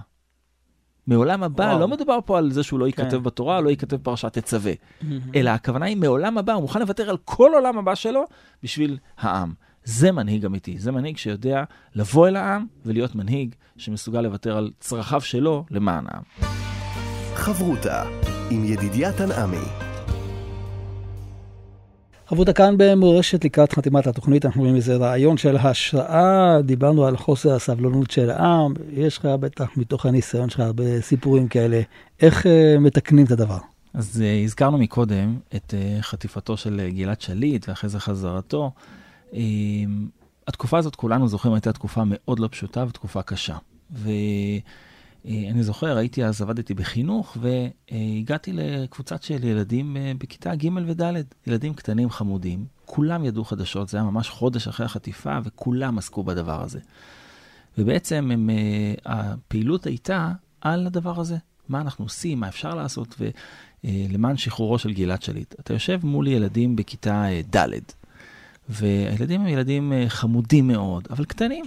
מעולם הבא, וואו. לא מדובר פה על זה שהוא לא ייכתב כן. בתורה, לא ייכתב פרשת תצווה. אלא הכוונה היא מעולם הבא, הוא מוכן לוותר על כל עולם הבא שלו בשביל העם. זה מנהיג אמיתי, זה מנהיג שיודע לבוא אל העם ולהיות מנהיג שמסוגל לוותר על צרכיו שלו למען העם. חברותה עם ידידיה תנעמי חברותה כאן במורשת לקראת חתימת התוכנית, אנחנו רואים איזה רעיון של השראה, דיברנו על חוסר הסבלנות של העם, יש לך בטח מתוך הניסיון שלך הרבה סיפורים כאלה, איך uh, מתקנים את הדבר? אז uh, הזכרנו מקודם את uh, חטיפתו של גלעד שליט ואחרי זה חזרתו. Uh, התקופה הזאת, כולנו זוכרים, הייתה תקופה מאוד לא פשוטה ותקופה קשה. אה, אני זוכר, הייתי אז, עבדתי בחינוך, והגעתי לקבוצת של ילדים אה, בכיתה ג' וד', ילדים קטנים חמודים, כולם ידעו חדשות, זה היה ממש חודש אחרי החטיפה, וכולם עסקו בדבר הזה. ובעצם הם, אה, הפעילות הייתה על הדבר הזה, מה אנחנו עושים, מה אפשר לעשות, ולמען שחרורו של גלעד שליט. אתה יושב מול ילדים בכיתה ד', והילדים הם ילדים חמודים מאוד, אבל קטנים.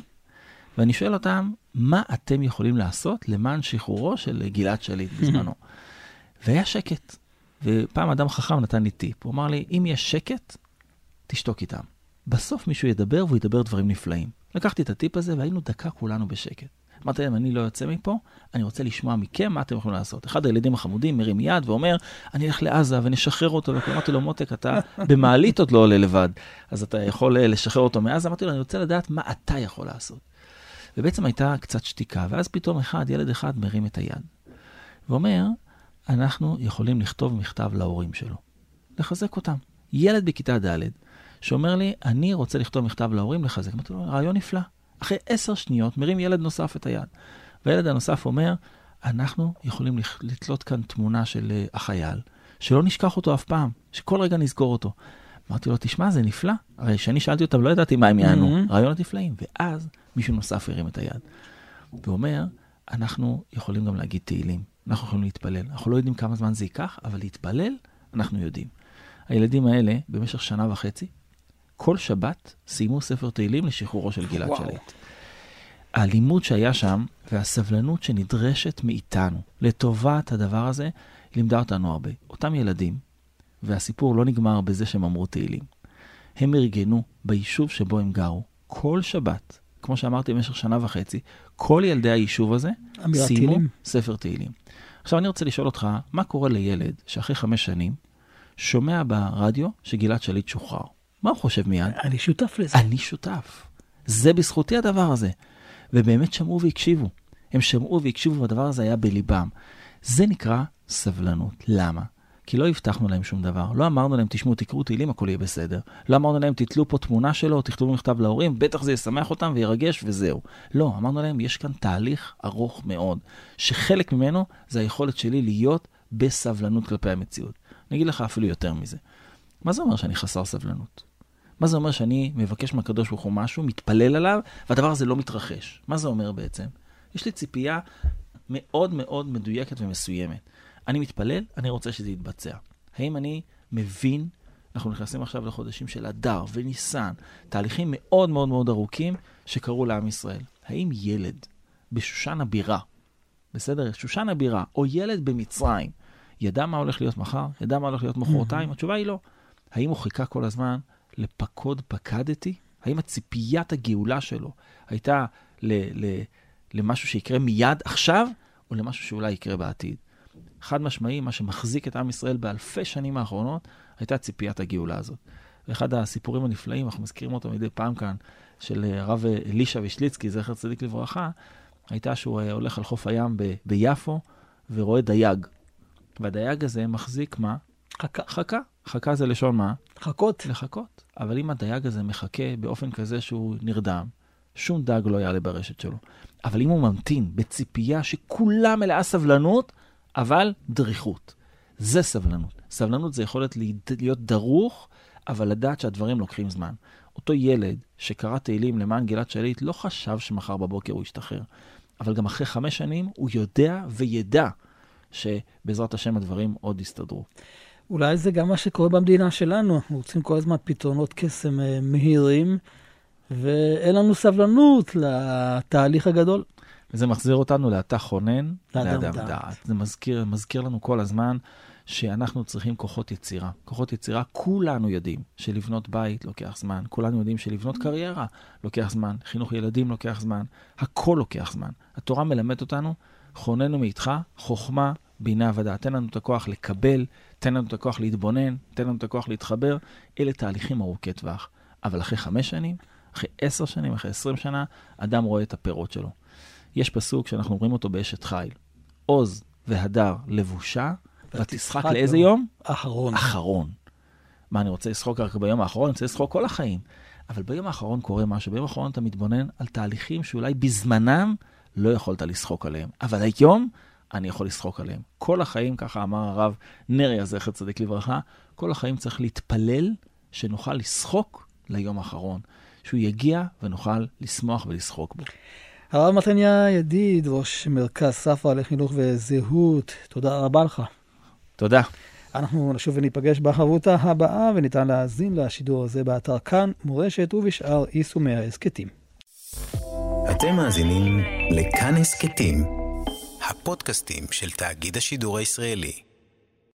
ואני שואל אותם, מה אתם יכולים לעשות למען שחרורו של גלעד שליט בזמנו? והיה שקט. ופעם אדם חכם נתן לי טיפ, הוא אמר לי, אם יש שקט, תשתוק איתם. בסוף מישהו ידבר והוא ידבר דברים נפלאים. לקחתי את הטיפ הזה והיינו דקה כולנו בשקט. אמרתי להם, אני לא יוצא מפה, אני רוצה לשמוע מכם מה אתם יכולים לעשות. אחד הילדים החמודים מרים יד ואומר, אני אלך לעזה ונשחרר אותו. ואמרתי לו, מותק, אתה במעלית עוד לא עולה לבד, אז אתה יכול לשחרר אותו מעזה. אמרתי לו, אני רוצה לדעת מה אתה יכול לעשות. ובעצם הייתה קצת שתיקה, ואז פתאום אחד, ילד אחד, מרים את היד. ואומר, אנחנו יכולים לכתוב מכתב להורים שלו, לחזק אותם. ילד בכיתה ד' שאומר לי, אני רוצה לכתוב מכתב להורים לחזק. אמרתי לו, רעיון נפלא. אחרי עשר שניות מרים ילד נוסף את היד. והילד הנוסף אומר, אנחנו יכולים לתלות כאן תמונה של אה, החייל, שלא נשכח אותו אף פעם, שכל רגע נזכור אותו. אמרתי לו, תשמע, זה נפלא. הרי כשאני שאלתי אותם, לא ידעתי מה הם יענו. Mm-hmm. רעיונות נפלאים. ואז מישהו נוסף הרים את היד. ואומר, אנחנו יכולים גם להגיד תהילים, אנחנו יכולים להתפלל. אנחנו לא יודעים כמה זמן זה ייקח, אבל להתפלל, אנחנו יודעים. הילדים האלה, במשך שנה וחצי, כל שבת סיימו ספר תהילים לשחרורו של גלעד שליט. הלימוד שהיה שם והסבלנות שנדרשת מאיתנו לטובת הדבר הזה, לימדה אותנו הרבה. אותם ילדים, והסיפור לא נגמר בזה שהם אמרו תהילים. הם ארגנו ביישוב שבו הם גרו, כל שבת, כמו שאמרתי במשך שנה וחצי, כל ילדי היישוב הזה סיימו תהילים. ספר תהילים. עכשיו אני רוצה לשאול אותך, מה קורה לילד שאחרי חמש שנים שומע ברדיו שגלעד שליט שוחרר? מה הוא חושב מיד? אני שותף לזה. אני שותף. זה בזכותי הדבר הזה. ובאמת שמעו והקשיבו. הם שמעו והקשיבו והדבר הזה היה בליבם. זה נקרא סבלנות. למה? כי לא הבטחנו להם שום דבר. לא אמרנו להם, תשמעו, תקראו תהילים, הכל יהיה בסדר. לא אמרנו להם, תתלו פה תמונה שלו, תכתבו מכתב להורים, בטח זה ישמח אותם וירגש וזהו. לא, אמרנו להם, יש כאן תהליך ארוך מאוד, שחלק ממנו זה היכולת שלי להיות בסבלנות כלפי המציאות. אני אגיד לך אפילו יותר מזה. מה זה אומר שאני חסר סבלנות? מה זה אומר שאני מבקש מהקדוש ברוך הוא משהו, מתפלל עליו, והדבר הזה לא מתרחש? מה זה אומר בעצם? יש לי ציפייה מאוד מאוד מדויקת ומסוימת. אני מתפלל, אני רוצה שזה יתבצע. האם אני מבין, אנחנו נכנסים עכשיו לחודשים של אדר וניסן, תהליכים מאוד מאוד מאוד ארוכים שקרו לעם ישראל. האם ילד בשושן הבירה, בסדר? שושן הבירה, או ילד במצרים, ידע מה הולך להיות מחר? ידע מה הולך להיות מחרתיים? התשובה היא לא. האם הוא חיכה כל הזמן לפקוד פקדתי? האם הציפיית הגאולה שלו הייתה ל- ל- למשהו שיקרה מיד עכשיו, או למשהו שאולי יקרה בעתיד? חד משמעי, מה שמחזיק את עם ישראל באלפי שנים האחרונות, הייתה ציפיית הגאולה הזאת. ואחד הסיפורים הנפלאים, אנחנו מזכירים אותו מדי פעם כאן, של אה, הרב אלישע וישליצקי, זכר צדיק לברכה, הייתה שהוא אה, הולך על חוף הים ב- ביפו ורואה דייג. והדייג הזה מחזיק מה? חכה. חכה. חכה זה לשון מה? חכות. לחכות. אבל אם הדייג הזה מחכה באופן כזה שהוא נרדם, שום דג לא יעלה ברשת שלו. אבל אם הוא ממתין בציפייה שכולה מלאה סבלנות, אבל דריכות. זה סבלנות. סבלנות זה יכולת להיות דרוך, אבל לדעת שהדברים לוקחים זמן. אותו ילד שקרא תהילים למען גלעד שליט לא חשב שמחר בבוקר הוא ישתחרר. אבל גם אחרי חמש שנים הוא יודע וידע שבעזרת השם הדברים עוד יסתדרו. אולי זה גם מה שקורה במדינה שלנו. אנחנו רוצים כל הזמן פתרונות קסם אה, מהירים, ואין לנו סבלנות לתהליך הגדול. וזה מחזיר אותנו לאתה חונן, לאדם דעת. זה מזכיר, מזכיר לנו כל הזמן שאנחנו צריכים כוחות יצירה. כוחות יצירה, כולנו יודעים שלבנות בית לוקח זמן, כולנו יודעים שלבנות קריירה לוקח זמן, חינוך ילדים לוקח זמן, הכל לוקח זמן. התורה מלמדת אותנו, חוננו מאיתך, חוכמה, בינה ודעת. תן לנו את הכוח לקבל, תן לנו את הכוח להתבונן, תן לנו את הכוח להתחבר. אלה תהליכים ארוכי טווח. אבל אחרי חמש שנים, אחרי עשר שנים, אחרי עשרים שנה, אדם רואה את הפירות שלו. יש פסוק שאנחנו רואים אותו באשת חיל. עוז והדר לבושה, ותשחק לאיזה יום? אחרון. אחרון. מה, אני רוצה לשחוק רק ביום האחרון? אני רוצה לשחוק כל החיים. אבל ביום האחרון קורה משהו. ביום האחרון אתה מתבונן על תהליכים שאולי בזמנם לא יכולת לשחוק עליהם. אבל היום אני יכול לשחוק עליהם. כל החיים, ככה אמר הרב נריה, זכר צדיק לברכה, כל החיים צריך להתפלל שנוכל לשחוק ליום האחרון. שהוא יגיע ונוכל לשמוח ולשחוק בו. הרב מתניה ידיד, ראש מרכז ספרא לחינוך וזהות, תודה רבה לך. תודה. אנחנו נשוב וניפגש בחברותה הבאה, וניתן להאזין לשידור הזה באתר כאן, מורשת ובשאר יישומי ההסכתים. אתם מאזינים לכאן הסכתים, הפודקאסטים של תאגיד השידור הישראלי.